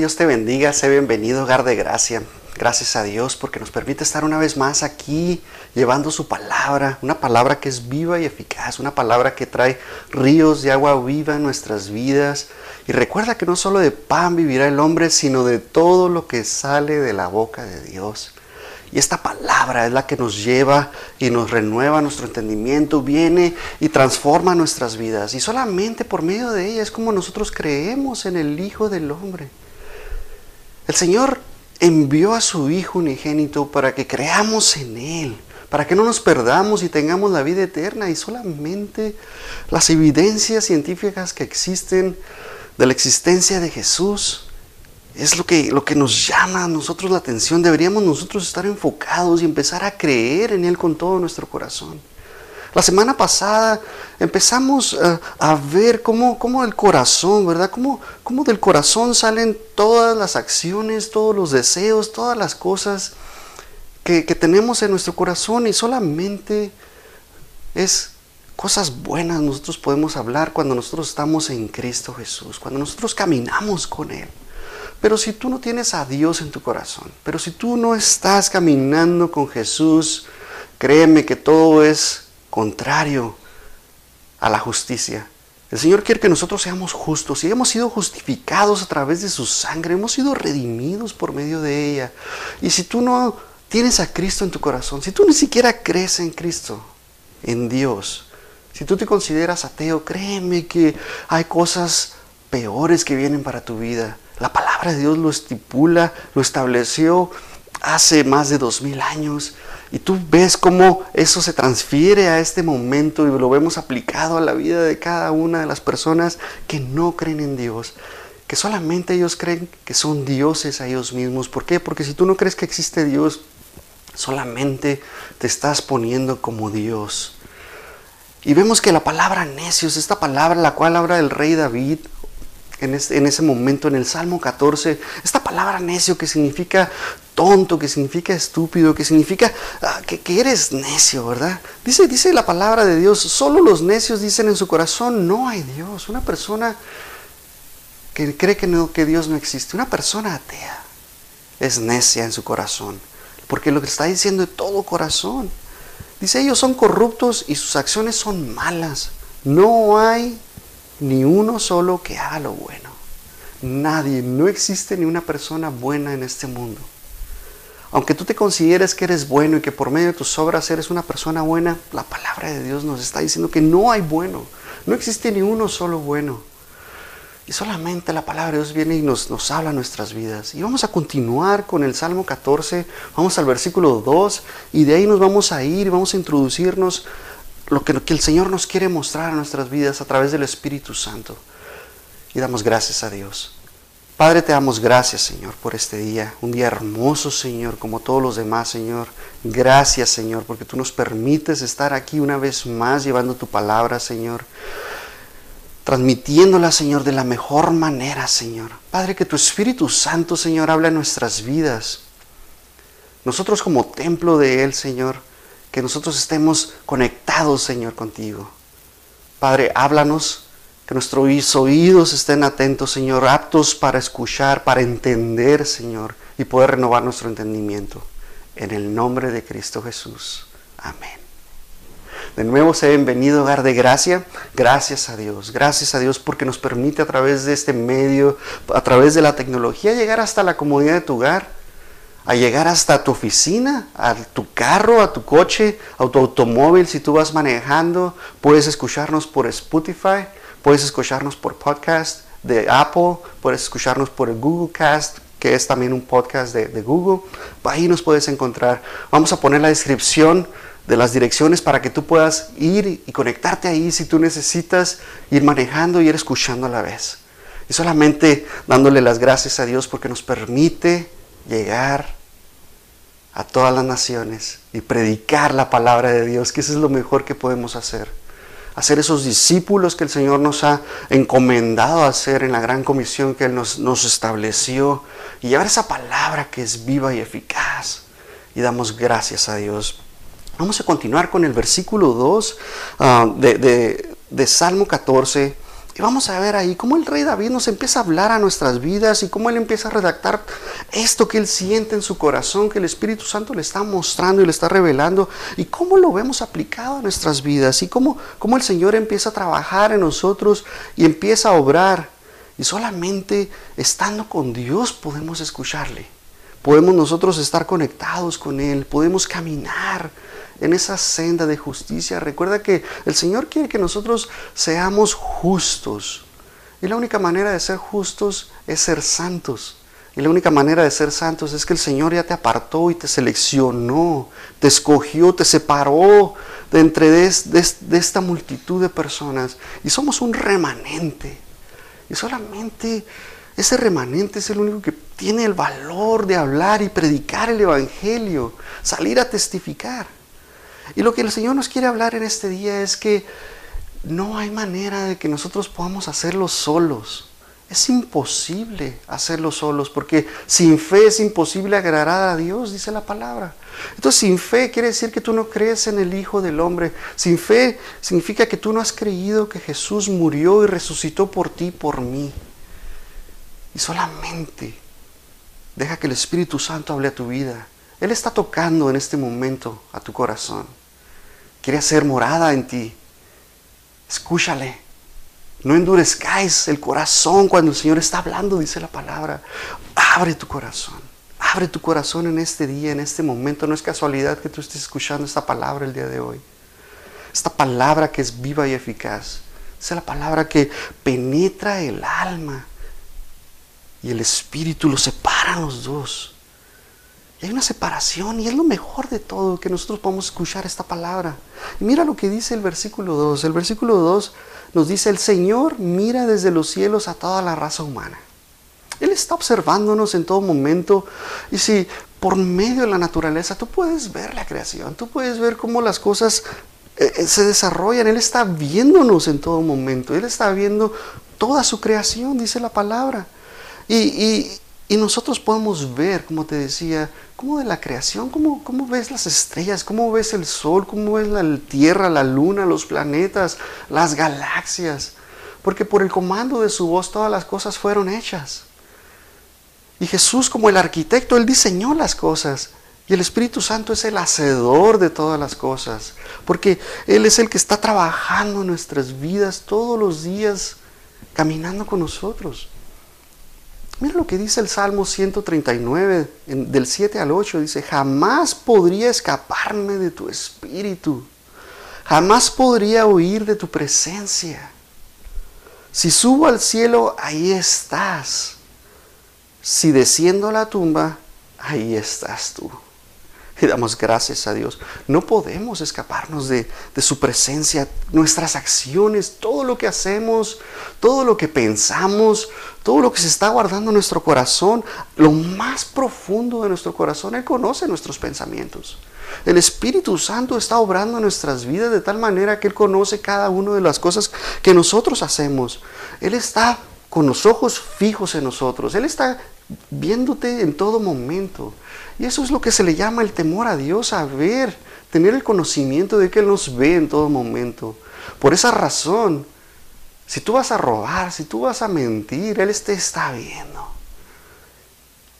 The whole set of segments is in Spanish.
Dios te bendiga, sé bienvenido, hogar de gracia. Gracias a Dios porque nos permite estar una vez más aquí llevando su palabra, una palabra que es viva y eficaz, una palabra que trae ríos de agua viva en nuestras vidas. Y recuerda que no solo de pan vivirá el hombre, sino de todo lo que sale de la boca de Dios. Y esta palabra es la que nos lleva y nos renueva nuestro entendimiento, viene y transforma nuestras vidas. Y solamente por medio de ella es como nosotros creemos en el Hijo del Hombre. El Señor envió a su Hijo unigénito para que creamos en Él, para que no nos perdamos y tengamos la vida eterna. Y solamente las evidencias científicas que existen de la existencia de Jesús es lo que, lo que nos llama a nosotros la atención. Deberíamos nosotros estar enfocados y empezar a creer en Él con todo nuestro corazón. La semana pasada empezamos eh, a ver cómo, cómo el corazón, ¿verdad? Cómo, cómo, del corazón salen todas las acciones, todos los deseos, todas las cosas que, que tenemos en nuestro corazón y solamente es cosas buenas nosotros podemos hablar cuando nosotros estamos en Cristo Jesús, cuando nosotros caminamos con Él. Pero si tú no tienes a Dios en tu corazón, pero si tú no estás caminando con Jesús, créeme que todo es contrario a la justicia. El Señor quiere que nosotros seamos justos y hemos sido justificados a través de su sangre, hemos sido redimidos por medio de ella. Y si tú no tienes a Cristo en tu corazón, si tú ni siquiera crees en Cristo, en Dios, si tú te consideras ateo, créeme que hay cosas peores que vienen para tu vida. La palabra de Dios lo estipula, lo estableció hace más de dos mil años. Y tú ves cómo eso se transfiere a este momento y lo vemos aplicado a la vida de cada una de las personas que no creen en Dios. Que solamente ellos creen que son dioses a ellos mismos. ¿Por qué? Porque si tú no crees que existe Dios, solamente te estás poniendo como Dios. Y vemos que la palabra necios, esta palabra la cual habla el rey David, en, ese momento en el Salmo 14, esta palabra necio que significa tonto, que significa estúpido, que significa ah, que, eres necio, ¿verdad? Dice, dice la palabra de Dios, solo los necios dicen en su corazón, no hay Dios. Una persona que cree que, no, que Dios no existe, una persona atea, es necia en su corazón, porque lo que está diciendo de todo corazón. Dice, ellos son corruptos y sus acciones son malas. No hay ni uno solo que haga lo bueno. Nadie, no existe ni una persona buena en este mundo. Aunque tú te consideres que eres bueno y que por medio de tus obras eres una persona buena, la palabra de Dios nos está diciendo que no hay bueno. No existe ni uno solo bueno. Y solamente la palabra de Dios viene y nos, nos habla nuestras vidas. Y vamos a continuar con el Salmo 14, vamos al versículo 2 y de ahí nos vamos a ir, vamos a introducirnos lo que, el Señor nos quiere mostrar a nuestras vidas a través del Espíritu Santo. Y damos gracias a Dios. Padre, te damos gracias, Señor, por este día. Un día hermoso, Señor, como todos los demás, Señor. Gracias, Señor, porque tú nos permites estar aquí una vez más llevando tu palabra, Señor. Transmitiéndola, Señor, de la mejor manera, Señor. Padre, que tu Espíritu Santo, Señor, hable en nuestras vidas. Nosotros como templo de Él, Señor, que nosotros estemos conectados, Señor, contigo. Padre, háblanos, que nuestros oídos estén atentos, Señor, aptos para escuchar, para entender, Señor, y poder renovar nuestro entendimiento. En el nombre de Cristo Jesús. Amén. De nuevo, se bienvenido, hogar de gracia. Gracias a Dios. Gracias a Dios porque nos permite a través de este medio, a través de la tecnología, llegar hasta la comodidad de tu hogar a llegar hasta tu oficina, a tu carro, a tu coche, a tu automóvil. Si tú vas manejando, puedes escucharnos por Spotify, puedes escucharnos por podcast de Apple, puedes escucharnos por el Google Cast, que es también un podcast de, Google. Ahí nos puedes encontrar. Vamos a poner la descripción de las direcciones para que tú puedas ir y conectarte ahí si tú necesitas ir manejando y ir escuchando a la vez. Y solamente dándole las gracias a Dios porque nos permite llegar a todas las naciones y predicar la palabra de Dios, que eso es lo mejor que podemos hacer. Hacer esos discípulos que el Señor nos ha encomendado a hacer en la gran comisión que Él nos, estableció y llevar esa palabra que es viva y eficaz. Y damos gracias a Dios. Vamos a continuar con el versículo 2 ah, de, de Salmo 14. Vamos a ver ahí cómo el rey David nos empieza a hablar a nuestras vidas y cómo él empieza a redactar esto que él siente en su corazón, que el Espíritu Santo le está mostrando y le está revelando, y cómo lo vemos aplicado a nuestras vidas, y cómo, cómo el Señor empieza a trabajar en nosotros y empieza a obrar. Y solamente estando con Dios podemos escucharle. Podemos nosotros estar conectados con Él, podemos caminar en esa senda de justicia. Recuerda que el Señor quiere que nosotros seamos justos. Y la única manera de ser justos es ser santos. Y la única manera de ser santos es que el Señor ya te apartó y te seleccionó, te escogió, te separó de entre de, de esta multitud de personas. Y somos un remanente. Y solamente ese remanente es el único que tiene el valor de hablar y predicar el Evangelio, salir a testificar. Y lo que el Señor nos quiere hablar en este día es que no hay manera de que nosotros podamos hacerlo solos. Es imposible hacerlo solos porque sin fe es imposible agradar a Dios, dice la palabra. Entonces sin fe quiere decir que tú no crees en el Hijo del Hombre. Sin fe significa que tú no has creído que Jesús murió y resucitó por ti, por mí. Y solamente deja que el Espíritu Santo hable a tu vida. Él está tocando en este momento a tu corazón quiere hacer morada en ti. Escúchale. No endurezcáis el corazón cuando el Señor está hablando, dice la palabra. Abre tu corazón. Abre tu corazón en este día, en este momento. No es casualidad que tú estés escuchando esta palabra el día de hoy. Esta palabra que es viva y eficaz. Es la palabra que penetra el alma y el espíritu, lo separan los dos. Y hay una separación y es lo mejor de todo que nosotros podamos escuchar esta palabra. Y mira lo que dice el versículo 2. El versículo 2 nos dice, el Señor mira desde los cielos a toda la raza humana. Él está observándonos en todo momento. Y si por medio de la naturaleza tú puedes ver la creación, tú puedes ver cómo las cosas eh, eh, se desarrollan. Él está viéndonos en todo momento. Él está viendo toda su creación, dice la palabra. Y, y, y nosotros podemos ver, como te decía, cómo de la creación, cómo, ves las estrellas, cómo ves el sol, cómo ves la tierra, la luna, los planetas, las galaxias. Porque por el comando de su voz todas las cosas fueron hechas. Y Jesús como el arquitecto, Él diseñó las cosas. Y el Espíritu Santo es el hacedor de todas las cosas. Porque Él es el que está trabajando en nuestras vidas todos los días, caminando con nosotros. Mira lo que dice el Salmo 139, del 7 al 8. Dice, jamás podría escaparme de tu espíritu. Jamás podría huir de tu presencia. Si subo al cielo, ahí estás. Si desciendo a la tumba, ahí estás tú damos gracias a Dios. No podemos escaparnos de, su presencia, nuestras acciones, todo lo que hacemos, todo lo que pensamos, todo lo que se está guardando en nuestro corazón, lo más profundo de nuestro corazón, Él conoce nuestros pensamientos. El Espíritu Santo está obrando en nuestras vidas de tal manera que Él conoce cada una de las cosas que nosotros hacemos. Él está con los ojos fijos en nosotros. Él está viéndote en todo momento. Y eso es lo que se le llama el temor a Dios, saber, tener el conocimiento de que Él nos ve en todo momento. Por esa razón, si tú vas a robar, si tú vas a mentir, Él te está viendo.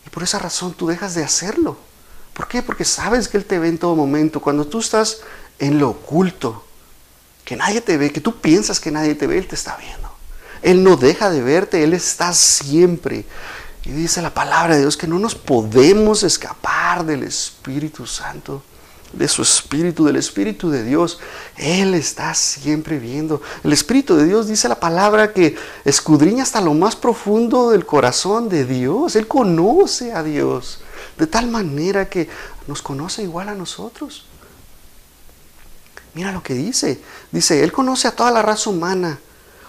Y por esa razón tú dejas de hacerlo. ¿Por qué? Porque sabes que Él te ve en todo momento. Cuando tú estás en lo oculto, que nadie te ve, que tú piensas que nadie te ve, Él te está viendo. Él no deja de verte, Él está siempre. Y dice la palabra de Dios que no nos podemos escapar del Espíritu Santo, de su Espíritu, del Espíritu de Dios. Él está siempre viendo. El Espíritu de Dios dice la palabra que escudriña hasta lo más profundo del corazón de Dios. Él conoce a Dios de tal manera que nos conoce igual a nosotros. Mira lo que dice. Dice, Él conoce a toda la raza humana.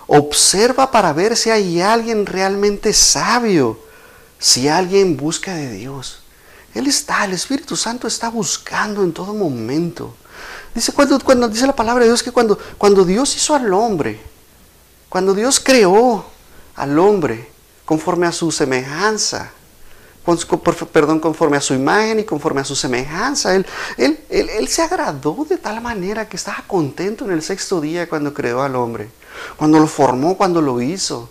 Observa para ver si hay alguien realmente sabio si alguien busca de Dios, Él está, el Espíritu Santo está buscando en todo momento. Dice, cuando, dice la palabra de Dios que cuando, cuando Dios hizo al hombre, cuando Dios creó al hombre conforme a su semejanza, perdón, conforme a su imagen y conforme a su semejanza. Él, él, él, se agradó de tal manera que estaba contento en el sexto día cuando creó al hombre. cuando lo formó, cuando lo hizo.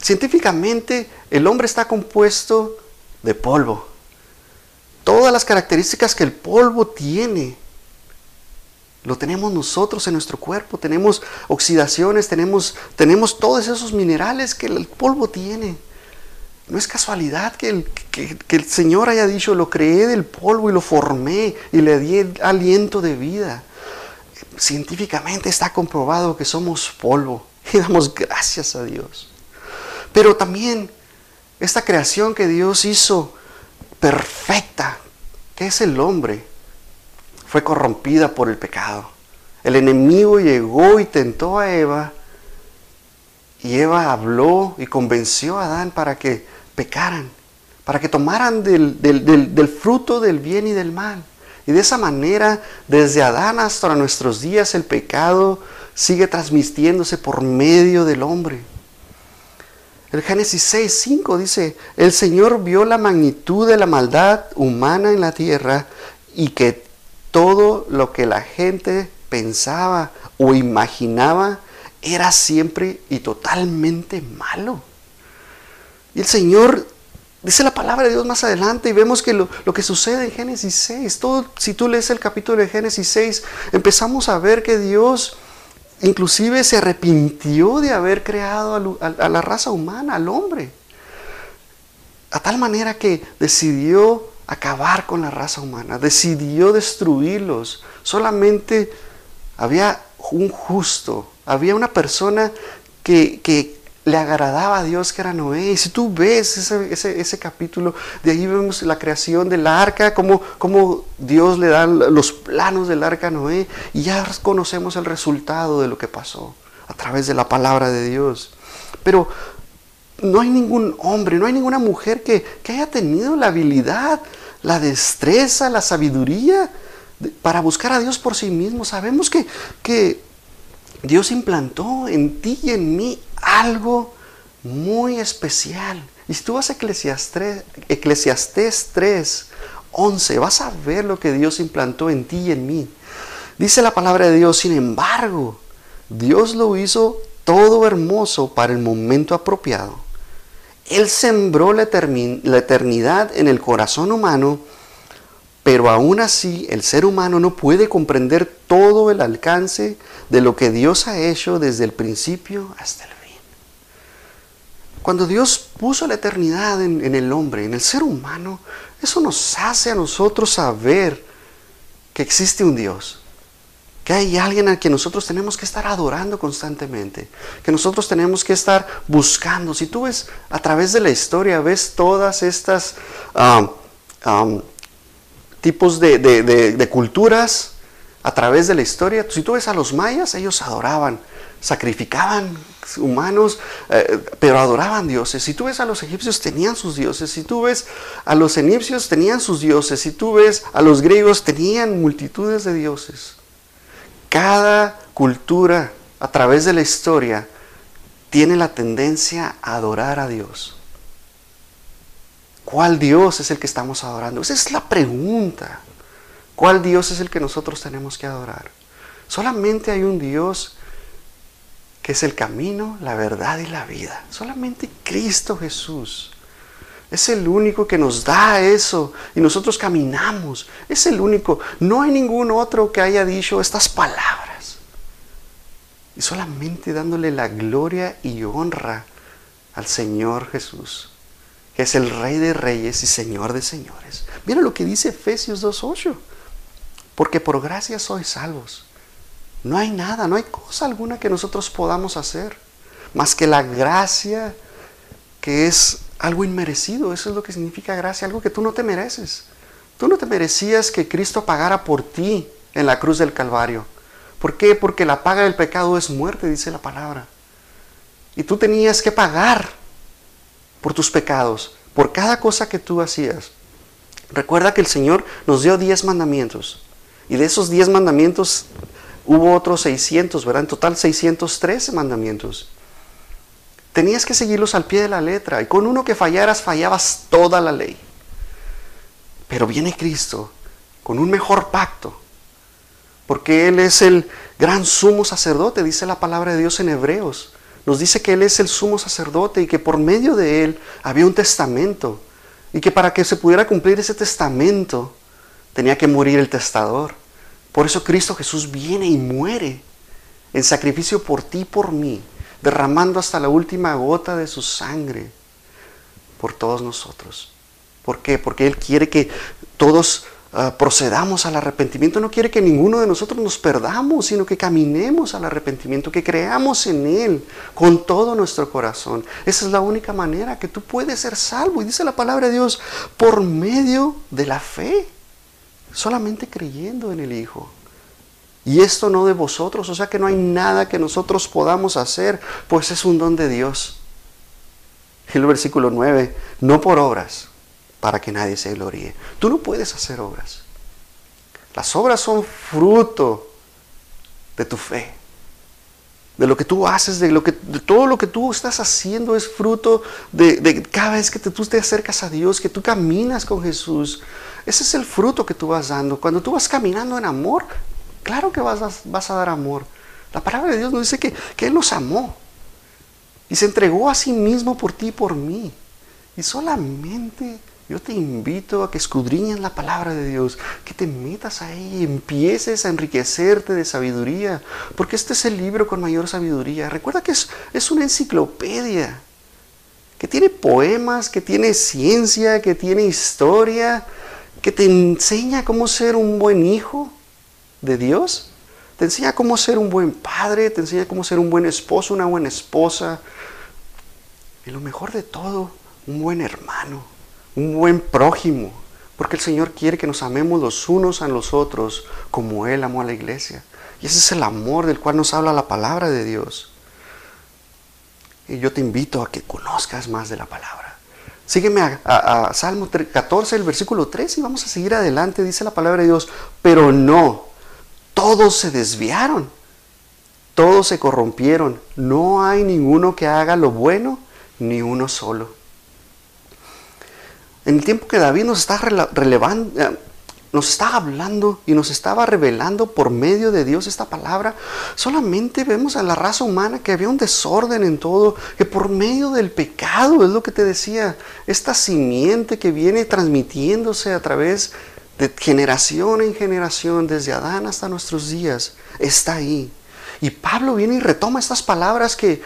Científicamente, el hombre está compuesto de polvo. Todas las características que el polvo tiene, lo tenemos nosotros en nuestro cuerpo. Tenemos oxidaciones, tenemos, tenemos todos esos minerales que el polvo tiene. No es casualidad que el, que, el, Señor haya dicho, lo creé del polvo y lo formé y le di aliento de vida. Científicamente está comprobado que somos polvo y damos gracias a Dios. Pero también esta creación que Dios hizo perfecta, que es el hombre, fue corrompida por el pecado. El enemigo llegó y tentó a Eva y Eva habló y convenció a Adán para que pecaran, para que tomaran del, fruto del bien y del mal. Y de esa manera, desde Adán hasta nuestros días, el pecado sigue transmitiéndose por medio del hombre. El Génesis 6, 5 dice, el Señor vio la magnitud de la maldad humana en la tierra y que todo lo que la gente pensaba o imaginaba era siempre y totalmente malo. Y el Señor dice la palabra de Dios más adelante y vemos que lo, que sucede en Génesis 6, todo, si tú lees el capítulo de Génesis 6, empezamos a ver que Dios inclusive se arrepintió de haber creado a, la raza humana, al hombre. A tal manera que decidió acabar con la raza humana, decidió destruirlos. Solamente había un justo, había una persona que, que le agradaba a Dios que era Noé. Y si tú ves ese, ese, capítulo, de ahí vemos la creación del arca, cómo, cómo, Dios le da los planos del arca a Noé, y ya conocemos el resultado de lo que pasó a través de la palabra de Dios. Pero no hay ningún hombre, no hay ninguna mujer que, que haya tenido la habilidad, la destreza, la sabiduría para buscar a Dios por sí mismo. Sabemos que, que Dios implantó en ti y en mí algo muy especial. Y si tú vas a Eclesiastes, Eclesiastés 3, 11, vas a ver lo que Dios implantó en ti y en mí. Dice la palabra de Dios, sin embargo, Dios lo hizo todo hermoso para el momento apropiado. Él sembró la, la eternidad en el corazón humano, pero aún así el ser humano no puede comprender todo el alcance de lo que Dios ha hecho desde el principio hasta el cuando Dios puso la eternidad en, el hombre, en el ser humano, eso nos hace a nosotros saber que existe un Dios, que hay alguien a quien nosotros tenemos que estar adorando constantemente, que nosotros tenemos que estar buscando. Si tú ves a través de la historia, ves todas estas um, um, tipos de, culturas a través de la historia, si tú ves a los mayas, ellos adoraban, sacrificaban humanos, eh, pero adoraban dioses. Si tú ves a los egipcios, tenían sus dioses. Si tú ves a los egipcios, tenían sus dioses. Si tú ves a los griegos, tenían multitudes de dioses. Cada cultura a través de la historia tiene la tendencia a adorar a Dios. ¿Cuál Dios es el que estamos adorando? Esa es la pregunta. ¿Cuál Dios es el que nosotros tenemos que adorar? Solamente hay un Dios que es el camino, la verdad y la vida. Solamente Cristo Jesús. Es el único que nos da eso y nosotros caminamos. Es el único. No hay ningún otro que haya dicho estas palabras. Y solamente dándole la gloria y honra al Señor Jesús, que es el Rey de Reyes y Señor de Señores. Mira lo que dice Efesios 2.8. Porque por gracia sois salvos no hay nada, no hay cosa alguna que nosotros podamos hacer, más que la gracia que es algo inmerecido. Eso es lo que significa gracia, algo que tú no te mereces. Tú no te merecías que Cristo pagara por ti en la cruz del Calvario. ¿Por qué? Porque la paga del pecado es muerte, dice la palabra. Y tú tenías que pagar por tus pecados, por cada cosa que tú hacías. Recuerda que el Señor nos dio diez mandamientos. Y de esos diez mandamientos Hubo otros 600, ¿verdad? En total 613 mandamientos. Tenías que seguirlos al pie de la letra y con uno que fallaras fallabas toda la ley. Pero viene Cristo con un mejor pacto, porque Él es el gran sumo sacerdote, dice la palabra de Dios en Hebreos. Nos dice que Él es el sumo sacerdote y que por medio de Él había un testamento. Y que para que se pudiera cumplir ese testamento tenía que morir el testador. Por eso Cristo Jesús viene y muere en sacrificio por ti y por mí, derramando hasta la última gota de su sangre por todos nosotros. ¿Por qué? Porque Él quiere que todos ah, procedamos al arrepentimiento. No quiere que ninguno de nosotros nos perdamos, sino que caminemos al arrepentimiento, que creamos en Él con todo nuestro corazón. Esa es la única manera que tú puedes ser salvo. Y dice la palabra de Dios, por medio de la fe, solamente creyendo en el Hijo. Y esto no de vosotros, o sea que no hay nada que nosotros podamos hacer, pues es un don de Dios. El versículo 9, no por obras, para que nadie se gloríe. Tú no puedes hacer obras. Las obras son fruto de tu fe. De lo que tú haces, de, lo que, todo lo que tú estás haciendo es fruto de, de cada vez que tú te acercas a Dios, que tú caminas con Jesús. Ese es el fruto que tú vas dando. Cuando tú vas caminando en amor, Claro que vas a, vas a dar amor. La palabra de Dios nos dice que, Él nos amó y se entregó a sí mismo por ti y por mí. Y solamente yo te invito a que escudriñes la palabra de Dios, que te metas ahí y empieces a enriquecerte de sabiduría, porque este es el libro con mayor sabiduría. Recuerda que es, es una enciclopedia, que tiene poemas, que tiene ciencia, que tiene historia, que te enseña cómo ser un buen hijo, de Dios. Te enseña cómo ser un buen padre, te enseña cómo ser un buen esposo, una buena esposa. Y lo mejor de todo, un buen hermano, un buen prójimo. Porque el Señor quiere que nos amemos los unos a los otros como Él amó a la iglesia. Y ese es el amor del cual nos habla la palabra de Dios. Y yo te invito a que conozcas más de la palabra. Sígueme a, Salmo 14, el versículo 3 y vamos a seguir adelante. Dice la palabra de Dios, pero no todos se desviaron, todos se corrompieron, no hay ninguno que haga lo bueno, ni uno solo. En el tiempo que David nos está relevando, eh, nos está hablando y nos estaba revelando por medio de Dios esta palabra, solamente vemos a la raza humana que había un desorden en todo, que por medio del pecado, es lo que te decía, esta simiente que viene transmitiéndose a través de generación en generación, desde Adán hasta nuestros días, está ahí. Y Pablo viene y retoma estas palabras que,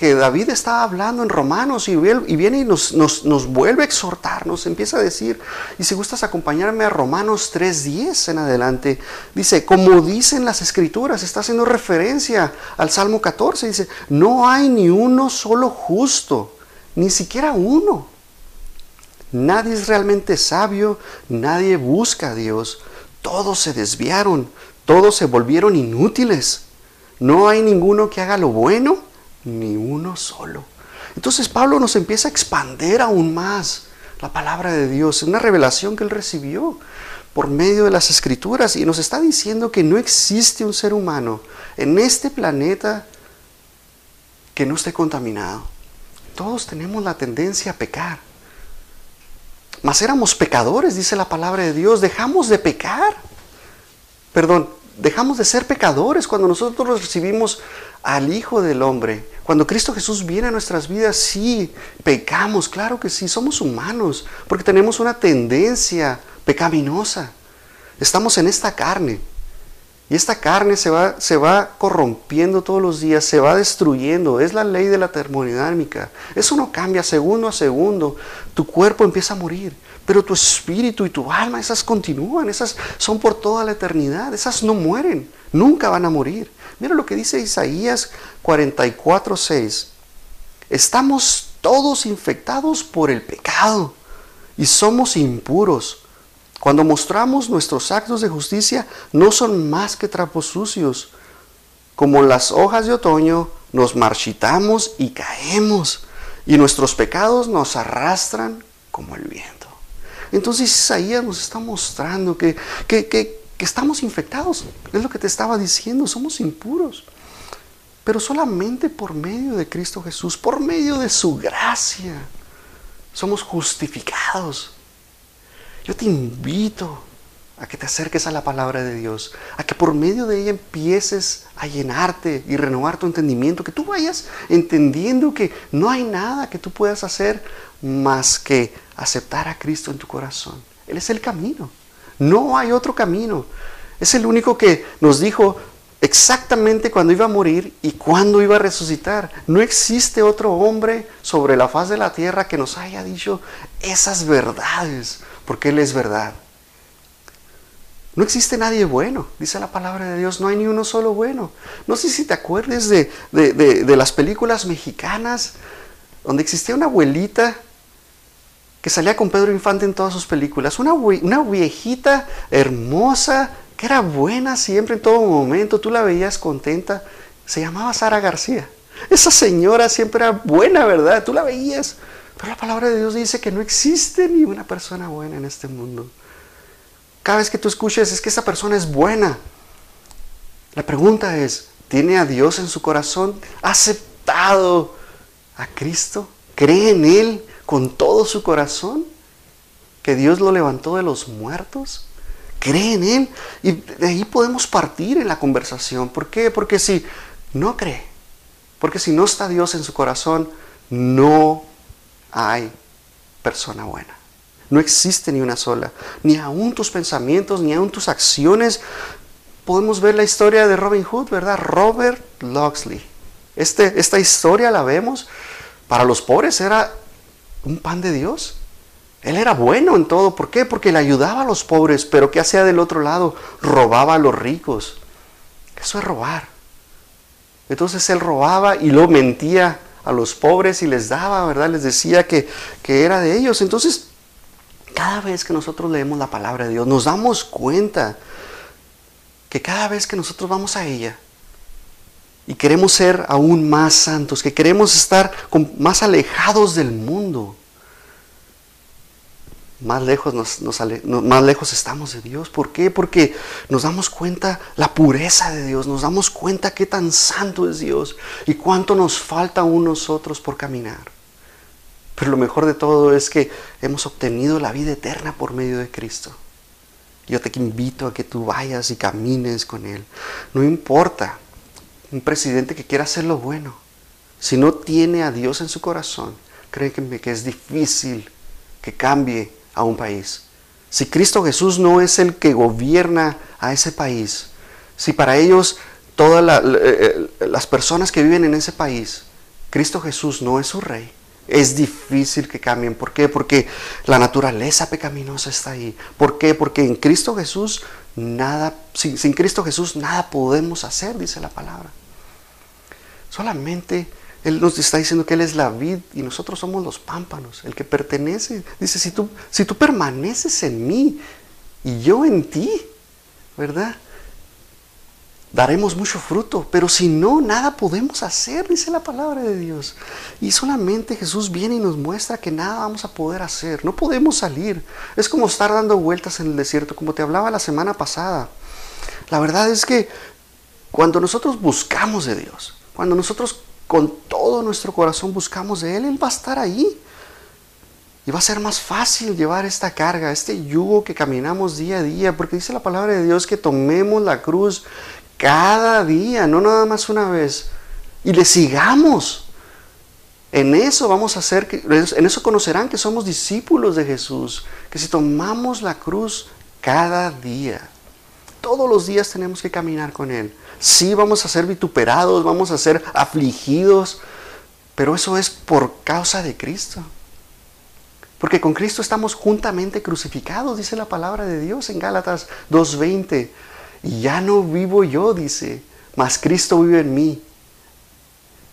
David estaba hablando en Romanos y, viene y nos, nos, vuelve a exhortar, nos empieza a decir, y si gustas acompañarme a Romanos 3.10 en adelante, dice, como dicen las escrituras, está haciendo referencia al Salmo 14, dice, no hay ni uno solo justo, ni siquiera uno. Nadie es realmente sabio, nadie busca a Dios. Todos se desviaron, todos se volvieron inútiles. No hay ninguno que haga lo bueno, ni uno solo. Entonces Pablo nos empieza a expander aún más la palabra de Dios, una revelación que él recibió por medio de las escrituras y nos está diciendo que no existe un ser humano en este planeta que no esté contaminado. Todos tenemos la tendencia a pecar. Mas éramos pecadores, dice la palabra de Dios. Dejamos de pecar. Perdón, dejamos de ser pecadores cuando nosotros recibimos al Hijo del Hombre. Cuando Cristo Jesús viene a nuestras vidas, sí, pecamos, claro que sí, somos humanos, porque tenemos una tendencia pecaminosa. Estamos en esta carne. Y esta carne se va, se va corrompiendo todos los días, se va destruyendo. Es la ley de la termodinámica. Eso no cambia segundo a segundo. Tu cuerpo empieza a morir, pero tu espíritu y tu alma, esas continúan, esas son por toda la eternidad, esas no mueren, nunca van a morir. Mira lo que dice Isaías 44, 6. Estamos todos infectados por el pecado y somos impuros cuando mostramos nuestros actos de justicia, no son más que trapos sucios. Como las hojas de otoño, nos marchitamos y caemos, y nuestros pecados nos arrastran como el viento. Entonces Isaías nos está mostrando que, que, que, que estamos infectados. Es lo que te estaba diciendo, somos impuros. Pero solamente por medio de Cristo Jesús, por medio de su gracia, somos justificados. Yo te invito a que te acerques a la palabra de Dios, a que por medio de ella empieces a llenarte y renovar tu entendimiento, que tú vayas entendiendo que no hay nada que tú puedas hacer más que aceptar a Cristo en tu corazón. Él es el camino. No hay otro camino. Es el único que nos dijo exactamente cuando iba a morir y cuándo iba a resucitar. No existe otro hombre sobre la faz de la tierra que nos haya dicho esas verdades, porque Él es verdad. No existe nadie bueno, dice la palabra de Dios, no hay ni uno solo bueno. No sé si te acuerdes de, las películas mexicanas, donde existía una abuelita que salía con Pedro Infante en todas sus películas, una, una viejita hermosa, que era buena siempre en todo momento, tú la veías contenta, se llamaba Sara García. Esa señora siempre era buena, ¿verdad? Tú la veías. Pero la palabra de Dios dice que no existe ni una persona buena en este mundo. Cada vez que tú escuches es que esa persona es buena. La pregunta es, ¿tiene a Dios en su corazón? ¿Ha aceptado a Cristo? ¿Cree en Él con todo su corazón? ¿Que Dios lo levantó de los muertos? ¿Cree en Él? Y de ahí podemos partir en la conversación. ¿Por qué? Porque si no cree, porque si no está Dios en su corazón, no hay persona buena. No existe ni una sola. Ni aún tus pensamientos, ni aún tus acciones. Podemos ver la historia de Robin Hood, ¿verdad? Robert Locksley. Este, esta historia la vemos. Para los pobres era un pan de Dios. Él era bueno en todo. ¿Por qué? Porque le ayudaba a los pobres. Pero ¿qué hacía del otro lado? Robaba a los ricos. Eso es robar. Entonces él robaba y lo mentía a los pobres y les daba, ¿verdad? Les decía que, que era de ellos. Entonces cada vez que nosotros leemos la palabra de Dios, nos damos cuenta que cada vez que nosotros vamos a ella y queremos ser aún más santos, que queremos estar más alejados del mundo, más lejos, más lejos estamos de Dios. ¿Por qué? Porque nos damos cuenta la pureza de Dios, nos damos cuenta qué tan santo es Dios y cuánto nos falta aún nosotros por caminar. Pero lo mejor de todo es que hemos obtenido la vida eterna por medio de Cristo. Yo te invito a que tú vayas y camines con Él. No importa un presidente que quiera hacer lo bueno. Si no tiene a Dios en su corazón, cree que es difícil que cambie a un país. Si Cristo Jesús no es el que gobierna a ese país, si para ellos todas eh, eh, las personas que viven en ese país, Cristo Jesús no es su rey, es difícil que cambien. ¿Por qué? Porque la naturaleza pecaminosa está ahí. ¿Por qué? Porque en Cristo Jesús nada, sin, sin Cristo Jesús nada podemos hacer, dice la palabra. Solamente Él nos está diciendo que Él es la vid y nosotros somos los pámpanos, el que pertenece. Dice, si tú, si tú permaneces en mí y yo en ti, ¿verdad? daremos mucho fruto, pero si no, nada podemos hacer, dice la palabra de Dios. Y solamente Jesús viene y nos muestra que nada vamos a poder hacer, no podemos salir. Es como estar dando vueltas en el desierto, como te hablaba la semana pasada. La verdad es que cuando nosotros buscamos de Dios, cuando nosotros con todo nuestro corazón buscamos de Él, Él va a estar ahí. Y va a ser más fácil llevar esta carga, este yugo que caminamos día a día, porque dice la palabra de Dios que tomemos la cruz cada día, no nada más una vez. Y le sigamos. En eso vamos a hacer, en eso conocerán que somos discípulos de Jesús, que si tomamos la cruz cada día, todos los días tenemos que caminar con Él. Sí vamos a ser vituperados, vamos a ser afligidos, pero eso es por causa de Cristo. Porque con Cristo estamos juntamente crucificados, dice la palabra de Dios en Gálatas 2.20. Y ya no vivo yo, dice, mas Cristo vive en mí.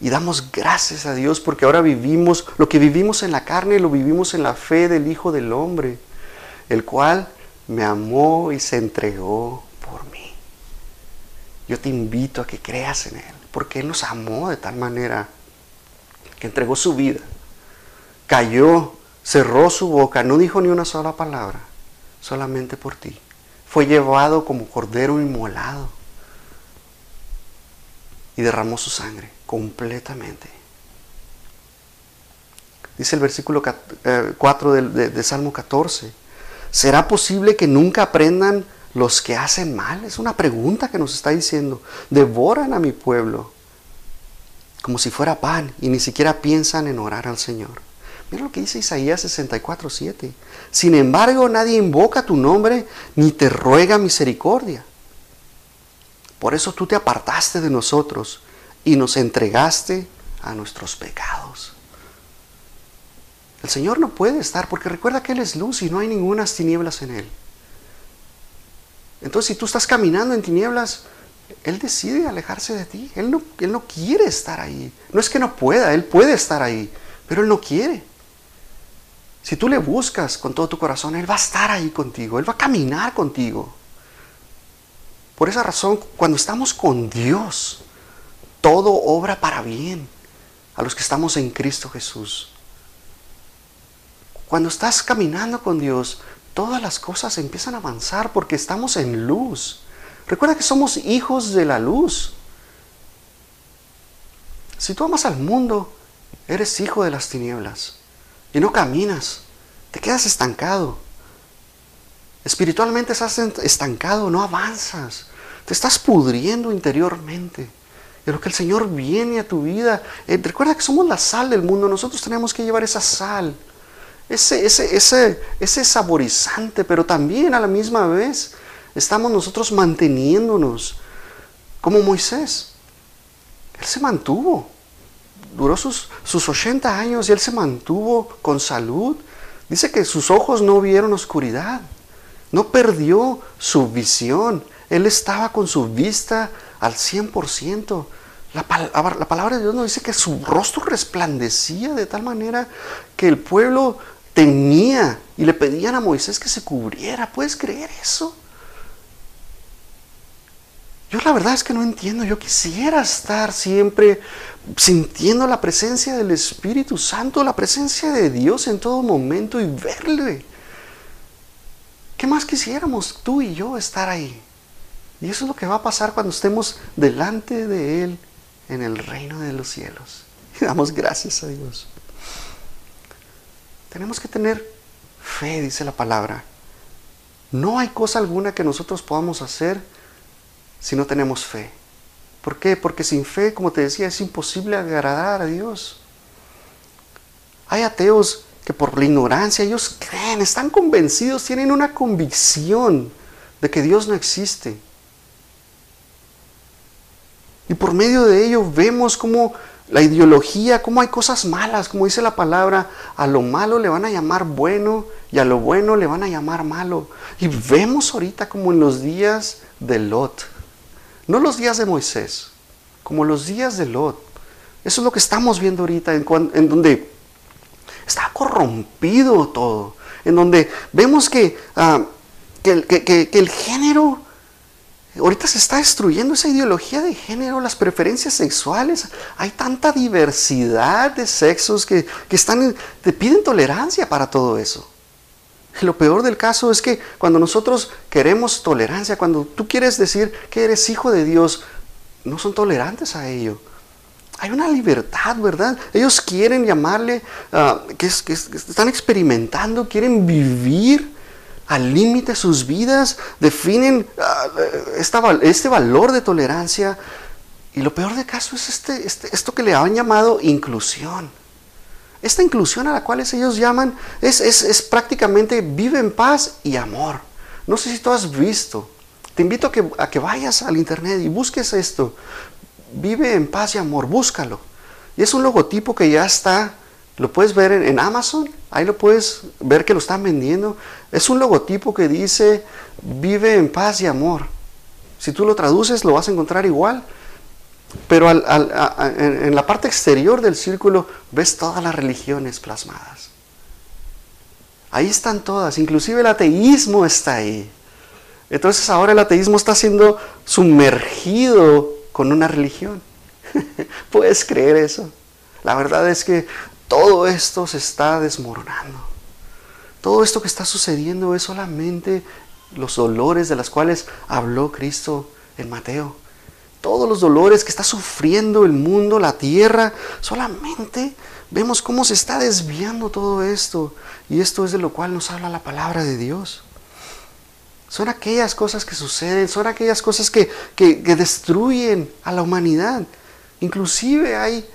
Y damos gracias a Dios porque ahora vivimos, lo que vivimos en la carne, lo vivimos en la fe del Hijo del Hombre, el cual me amó y se entregó. Yo te invito a que creas en Él, porque Él nos amó de tal manera que entregó su vida, cayó, cerró su boca, no dijo ni una sola palabra, solamente por ti fue llevado como cordero inmolado y derramó su sangre completamente. Dice el versículo 4 eh, de, de, Salmo 14, ¿será posible que nunca aprendan los que hacen mal. Es una pregunta que nos está diciendo. Devoran a mi pueblo como si fuera pan y ni siquiera piensan en orar al Señor. Mira lo que dice Isaías 64, 7. Sin embargo, nadie invoca tu nombre ni te ruega misericordia. Por eso tú te apartaste de nosotros y nos entregaste a nuestros pecados. El Señor no puede estar porque recuerda que Él es luz y no hay ninguna tinieblas en Él. Entonces si tú estás caminando en tinieblas, Él decide alejarse de ti. Él no, él no quiere estar ahí. No es que no pueda, Él puede estar ahí, pero Él no quiere. Si tú le buscas con todo tu corazón, Él va a estar ahí contigo, Él va a caminar contigo. Por esa razón, cuando estamos con Dios, todo obra para bien a los que estamos en Cristo Jesús. Cuando estás caminando con Dios, todas las cosas empiezan a avanzar porque estamos en luz. Recuerda que somos hijos de la luz. Si tú amas al mundo, eres hijo de las tinieblas y no caminas, te quedas estancado. Espiritualmente estás estancado, no avanzas, te estás pudriendo interiormente. De lo que el Señor viene a tu vida. Eh, recuerda que somos la sal del mundo, nosotros tenemos que llevar esa sal ese, ese, ese, ese saborizante, pero también a la misma vez estamos nosotros manteniéndonos como Moisés. Él se mantuvo, duró sus, sus 80 años y él se mantuvo con salud. Dice que sus ojos no vieron oscuridad, no perdió su visión, él estaba con su vista al 100%. La, la, palabra de Dios nos dice que su rostro resplandecía de tal manera que el pueblo tenía y le pedían a Moisés que se cubriera. ¿Puedes creer eso? Yo la verdad es que no entiendo. Yo quisiera estar siempre sintiendo la presencia del Espíritu Santo, la presencia de Dios en todo momento y verle. ¿Qué más quisiéramos tú y yo estar ahí? Y eso es lo que va a pasar cuando estemos delante de Él en el reino de los cielos. Y damos gracias a Dios. Tenemos que tener fe, dice la palabra. No hay cosa alguna que nosotros podamos hacer si no tenemos fe. ¿Por qué? Porque sin fe, como te decía, es imposible agradar a Dios. Hay ateos que por la ignorancia ellos creen, están convencidos, tienen una convicción de que Dios no existe. Y por medio de ello vemos cómo la ideología, cómo hay cosas malas, como dice la palabra, a lo malo le van a llamar bueno y a lo bueno le van a llamar malo. Y vemos ahorita como en los días de Lot, no los días de Moisés, como los días de Lot. Eso es lo que estamos viendo ahorita, en, donde está corrompido todo, en donde vemos que, ah, que el género Ahorita se está destruyendo esa ideología de género, las preferencias sexuales. Hay tanta diversidad de sexos que, están, te piden tolerancia para todo eso. Y lo peor del caso es que cuando nosotros queremos tolerancia, cuando tú quieres decir que eres hijo de Dios, no son tolerantes a ello. Hay una libertad, ¿verdad? Ellos quieren llamarle, ah, que, que están experimentando, quieren vivir al límite sus vidas, definen ah, este valor de tolerancia. Y lo peor de caso es este, este, esto que le han llamado inclusión. Esta inclusión a la cual ellos llaman es, prácticamente vive en paz y amor. No sé si tú has visto. Te invito a que, a que vayas al internet y busques esto. Vive en paz y amor, búscalo. Y es un logotipo que ya está lo puedes ver en, Amazon, ahí lo puedes ver que lo están vendiendo. Es un logotipo que dice vive en paz y amor. Si tú lo traduces lo vas a encontrar igual, pero en, la parte exterior del círculo ves todas las religiones plasmadas. Ahí están todas, inclusive el ateísmo está ahí. Entonces ahora el ateísmo está siendo sumergido con una religión. ¿Puedes creer eso? La verdad es que todo esto se está desmoronando. Todo esto que está sucediendo es solamente los dolores de los cuales habló Cristo en Mateo. Todos los dolores que está sufriendo el mundo, la tierra, solamente vemos cómo se está desviando todo esto. Y esto es de lo cual nos habla la palabra de Dios. Son aquellas cosas que suceden, son aquellas cosas que, que destruyen a la humanidad. Inclusive hay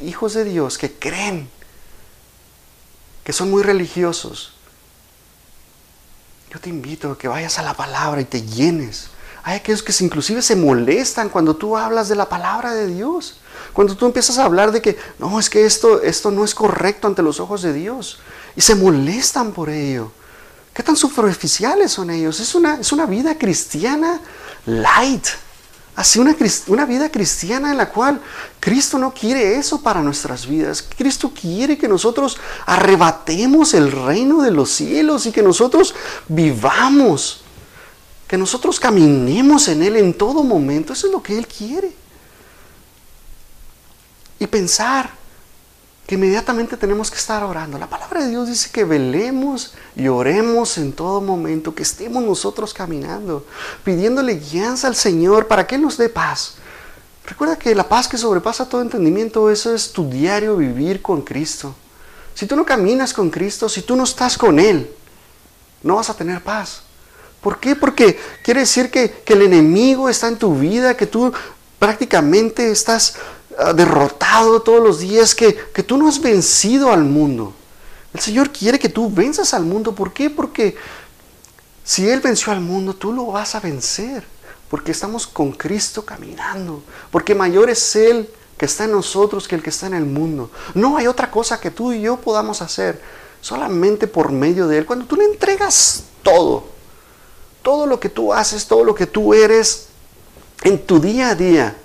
hijos de Dios que creen, que son muy religiosos. Yo te invito a que vayas a la palabra y te llenes. Hay aquellos que inclusive se molestan cuando tú hablas de la palabra de Dios. Cuando tú empiezas a hablar de que, no, es que esto, esto no es correcto ante los ojos de Dios. Y se molestan por ello. ¿Qué tan superficiales son ellos? Es una, es una vida cristiana light. Así una, una vida cristiana en la cual Cristo no quiere eso para nuestras vidas. Cristo quiere que nosotros arrebatemos el reino de los cielos y que nosotros vivamos, que nosotros caminemos en Él en todo momento. Eso es lo que Él quiere. Y pensar que inmediatamente tenemos que estar orando. La palabra de Dios dice que velemos y oremos en todo momento, que estemos nosotros caminando, pidiéndole guianza al Señor para que nos dé paz. Recuerda que la paz que sobrepasa todo entendimiento, eso es tu diario vivir con Cristo. Si tú no caminas con Cristo, si tú no estás con Él, no vas a tener paz. ¿Por qué? Porque quiere decir que, el enemigo está en tu vida, que tú prácticamente estás derrotado todos los días, que, que tú no has vencido al mundo. El Señor quiere que tú venzas al mundo. ¿Por qué? Porque si Él venció al mundo, tú lo vas a vencer. Porque estamos con Cristo caminando. Porque mayor es Él que está en nosotros que el que está en el mundo. No hay otra cosa que tú y yo podamos hacer. Solamente por medio de Él. Cuando tú le entregas todo. Todo lo que tú haces, todo lo que tú eres en tu día a día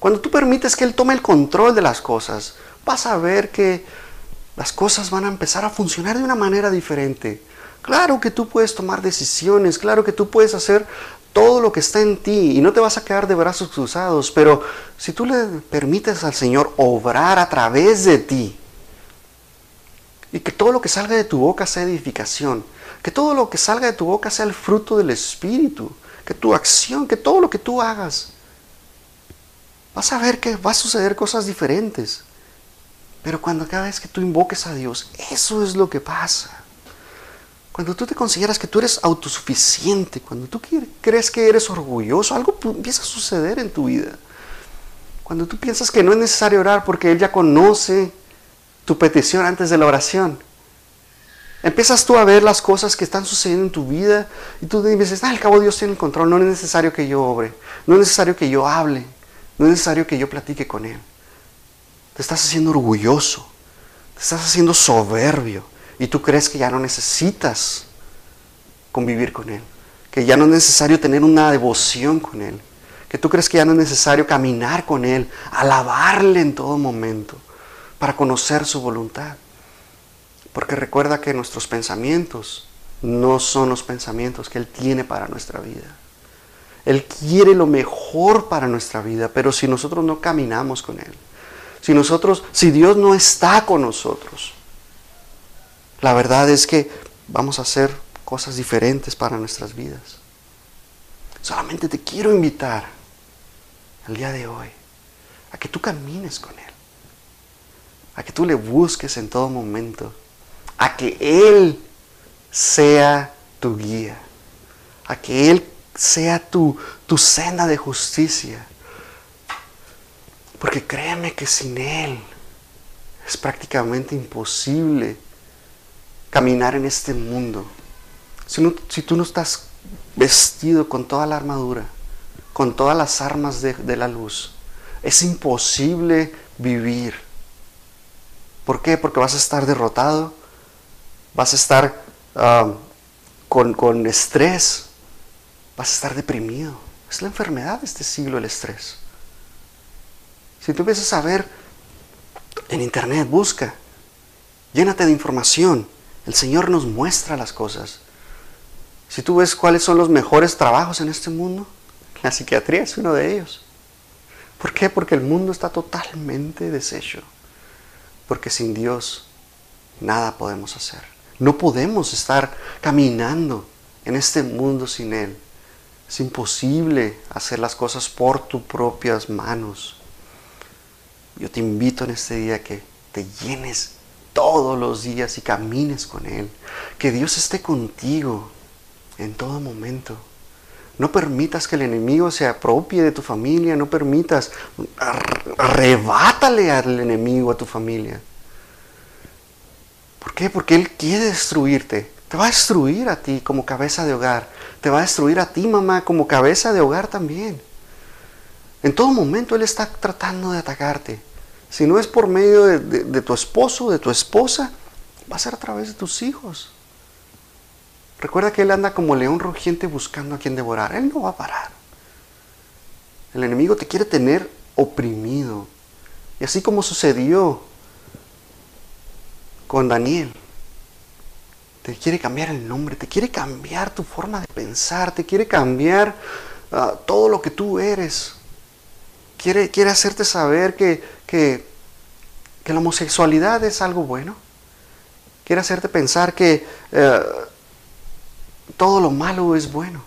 cuando tú permites que Él tome el control de las cosas, vas a ver que las cosas van a empezar a funcionar de una manera diferente. Claro que tú puedes tomar decisiones, claro que tú puedes hacer todo lo que está en ti y no te vas a quedar de brazos cruzados, pero si tú le permites al Señor obrar a través de ti y que todo lo que salga de tu boca sea edificación, que todo lo que salga de tu boca sea el fruto del Espíritu, que tu acción, que todo lo que tú hagas vas a ver que va a suceder cosas diferentes. Pero cuando cada vez que tú invoques a Dios, eso es lo que pasa. Cuando tú te consideras que tú eres autosuficiente, cuando tú crees que eres orgulloso, algo empieza a suceder en tu vida. Cuando tú piensas que no es necesario orar porque Él ya conoce tu petición antes de la oración. Empiezas tú a ver las cosas que están sucediendo en tu vida y tú dices, ah, al cabo Dios tiene el control, no es necesario que yo obre, no es necesario que yo hable. No es necesario que yo platique con Él. Te estás haciendo orgulloso. Te estás haciendo soberbio. Y tú crees que ya no necesitas convivir con Él. Que ya no es necesario tener una devoción con Él. Que tú crees que ya no es necesario caminar con Él. Alabarle en todo momento. Para conocer su voluntad. Porque recuerda que nuestros pensamientos no son los pensamientos que Él tiene para nuestra vida. Él quiere lo mejor para nuestra vida, pero si nosotros no caminamos con Él, si nosotros, si Dios no está con nosotros, la verdad es que vamos a hacer cosas diferentes para nuestras vidas. Solamente te quiero invitar el día de hoy a que tú camines con Él, a que tú le busques en todo momento, a que Él sea tu guía, a que Él sea tu, tu senda de justicia. Porque créeme que sin Él es prácticamente imposible caminar en este mundo. Si, si, tú no estás vestido con toda la armadura, con todas las armas de, la luz, es imposible vivir. ¿Por qué? Porque vas a estar derrotado, vas a estar ah, con, con estrés, vas a estar deprimido. Es la enfermedad de este siglo el estrés. Si tú empiezas a ver en internet, busca, llénate de información. El Señor nos muestra las cosas. Si tú ves cuáles son los mejores trabajos en este mundo, la psiquiatría es uno de ellos. ¿Por qué? Porque el mundo está totalmente deshecho. Porque sin Dios nada podemos hacer. No podemos estar caminando en este mundo sin Él. Es imposible hacer las cosas por tus propias manos. Yo te invito en este día que te llenes todos los días y camines con Él. Que Dios esté contigo en todo momento. No permitas que el enemigo se apropie de tu familia, no permitas, arrebátale al enemigo a tu familia. ¿Por qué? Porque Él quiere destruirte. Te va a destruir a ti como cabeza de hogar. Te va a destruir a ti, mamá, como cabeza de hogar también. En todo momento Él está tratando de atacarte. Si no es por medio de, tu esposo, de tu esposa, va a ser a través de tus hijos. Recuerda que Él anda como león rugiente buscando a quien devorar. Él no va a parar. El enemigo te quiere tener oprimido. Y así como sucedió con Daniel, te quiere cambiar el nombre, te quiere cambiar tu forma de pensar, te quiere cambiar ah, todo lo que tú eres. Quiere, quiere hacerte saber que, que, que, la homosexualidad es algo bueno. Quiere hacerte pensar que eh, todo lo malo es bueno.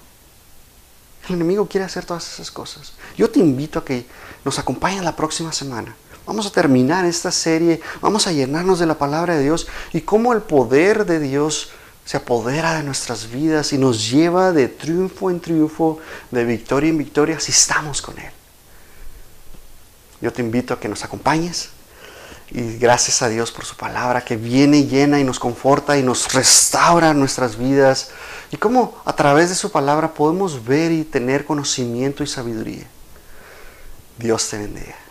El enemigo quiere hacer todas esas cosas. Yo te invito a que nos acompañes la próxima semana. Vamos a terminar esta serie, vamos a llenarnos de la palabra de Dios y cómo el poder de Dios se apodera de nuestras vidas y nos lleva de triunfo en triunfo, de victoria en victoria, si estamos con Él. Yo te invito a que nos acompañes y gracias a Dios por su palabra que viene llena y nos conforta y nos restaura nuestras vidas y cómo a través de su palabra podemos ver y tener conocimiento y sabiduría. Dios te bendiga.